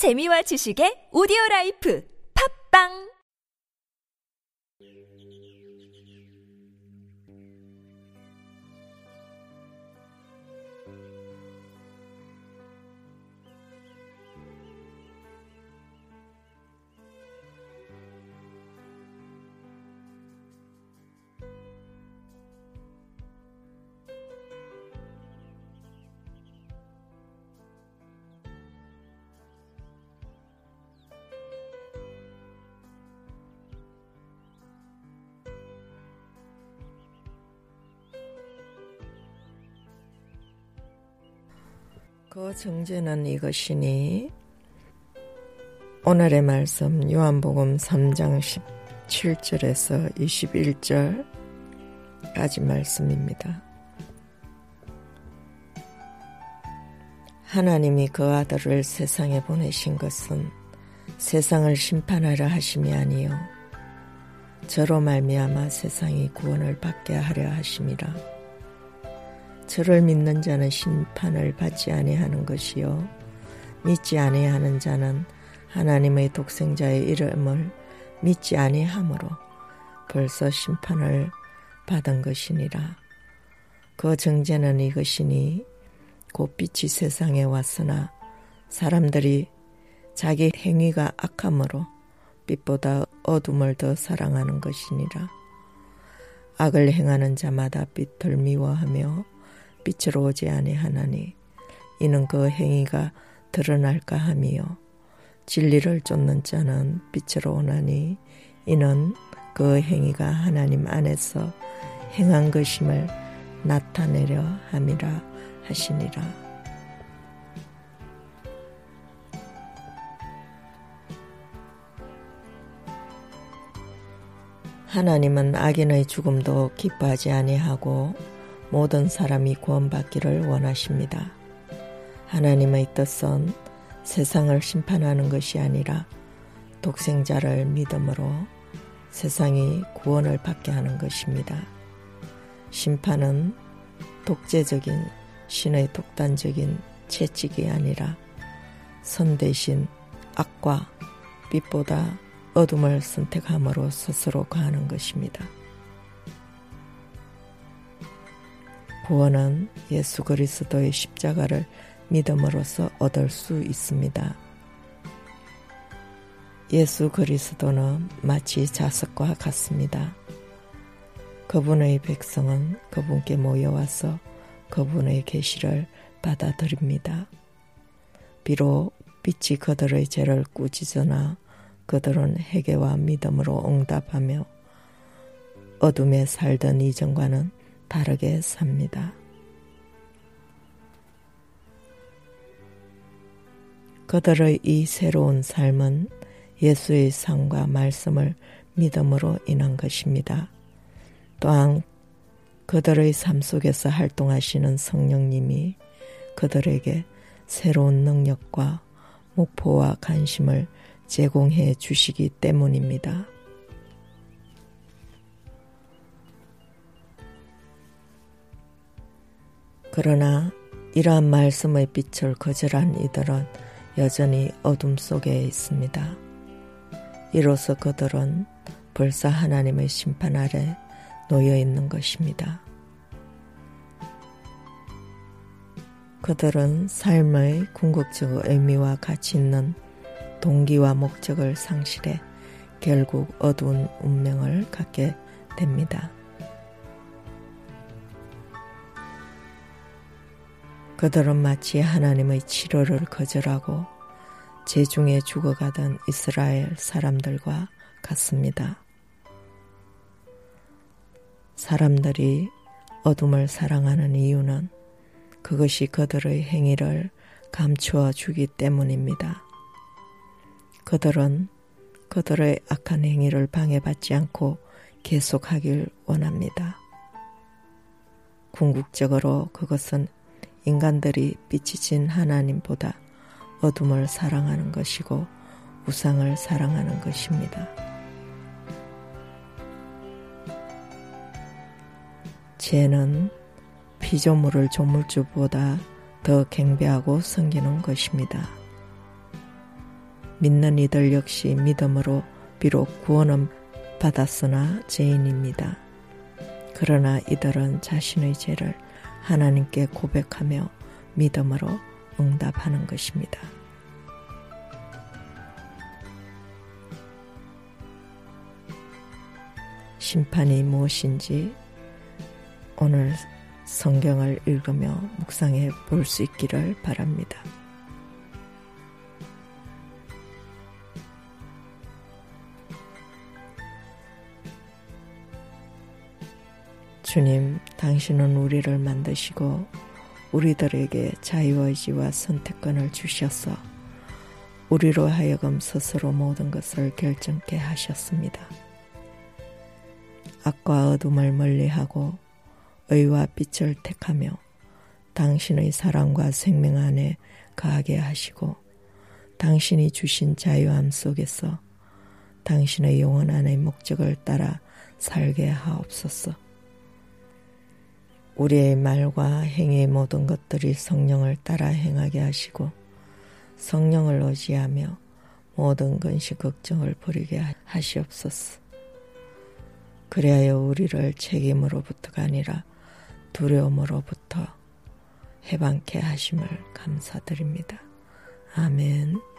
재미와 지식의 오디오 라이프. 팝빵 그 정제는 이것이니 오늘의 말씀 요한복음 3장 17절에서 21절까지 말씀입니다. 하나님이 그 아들을 세상에 보내신 것은 세상을 심판하려 하심이 아니요 저로 말미암아 세상이 구원을 받게 하려 하심이라. 저를 믿는 자는 심판을 받지 아니하는 것이요 믿지 아니하는 자는 하나님의 독생자의 이름을 믿지 아니하므로 벌써 심판을 받은 것이니라. 그 정죄는 이것이니 곧 빛이 세상에 왔으나 사람들이 자기 행위가 악함으로 빛보다 어둠을 더 사랑하는 것이니라. 악을 행하는 자마다 빛을 미워하며 빛으로 오지 아니하나니 이는 그 행위가 드러날까 함이요 진리를 쫓는 자는 빛으로 오나니 이는 그 행위가 하나님 안에서 행한 것임을 나타내려 함이라 하시니라. 하나님은 악인의 죽음도 기뻐하지 아니하고 모든 사람이 구원받기를 원하십니다. 하나님의 뜻은 세상을 심판하는 것이 아니라 독생자를 믿음으로 세상이 구원을 받게 하는 것입니다. 심판은 독재적인 신의 독단적인 채찍이 아니라 선 대신 악과 빛보다 어둠을 선택함으로 스스로 가하는 것입니다. 구원은 예수 그리스도의 십자가를 믿음으로써 얻을 수 있습니다. 예수 그리스도는 마치 자석과 같습니다. 그분의 백성은 그분께 모여와서 그분의 계시를 받아들입니다. 비록 빛이 그들의 죄를 꾸짖으나 그들은 회개와 믿음으로 응답하며 어둠에 살던 이전과는 다르게 삽니다. 그들의 이 새로운 삶은 예수의 삶과 말씀을 믿음으로 인한 것입니다. 또한 그들의 삶 속에서 활동하시는 성령님이 그들에게 새로운 능력과 목표와 관심을 제공해 주시기 때문입니다. 그러나 이러한 말씀의 빛을 거절한 이들은 여전히 어둠 속에 있습니다. 이로써 그들은 벌써 하나님의 심판 아래 놓여 있는 것입니다. 그들은 삶의 궁극적 의미와 가치 있는 동기와 목적을 상실해 결국 어두운 운명을 갖게 됩니다. 그들은 마치 하나님의 치료를 거절하고 제중에 죽어가던 이스라엘 사람들과 같습니다. 사람들이 어둠을 사랑하는 이유는 그것이 그들의 행위를 감추어 주기 때문입니다. 그들은 그들의 악한 행위를 방해받지 않고 계속하길 원합니다. 궁극적으로 그것은 인간들이 빛이 진 하나님보다 어둠을 사랑하는 것이고 우상을 사랑하는 것입니다. 죄는 피조물을 조물주보다 더 갱배하고 섬기는 것입니다. 믿는 이들 역시 믿음으로 비록 구원은 받았으나 죄인입니다. 그러나 이들은 자신의 죄를 하나님께 고백하며 믿음으로 응답하는 것입니다. 심판이 무엇인지 오늘 성경을 읽으며 묵상해 볼 수 있기를 바랍니다. 주님, 당신은 우리를 만드시고 우리들에게 자유의지와 선택권을 주셔서 우리로 하여금 스스로 모든 것을 결정케 하셨습니다. 악과 어둠을 멀리하고 의와 빛을 택하며 당신의 사랑과 생명 안에 가게 하시고 당신이 주신 자유함 속에서 당신의 영원 안의 목적을 따라 살게 하옵소서. 우리의 말과 행의 모든 것들이 성령을 따라 행하게 하시고 성령을 의지하며 모든 근시 걱정을 버리게 하시옵소서. 그리하여 우리를 책임으로부터가 아니라 두려움으로부터 해방케 하심을 감사드립니다. 아멘.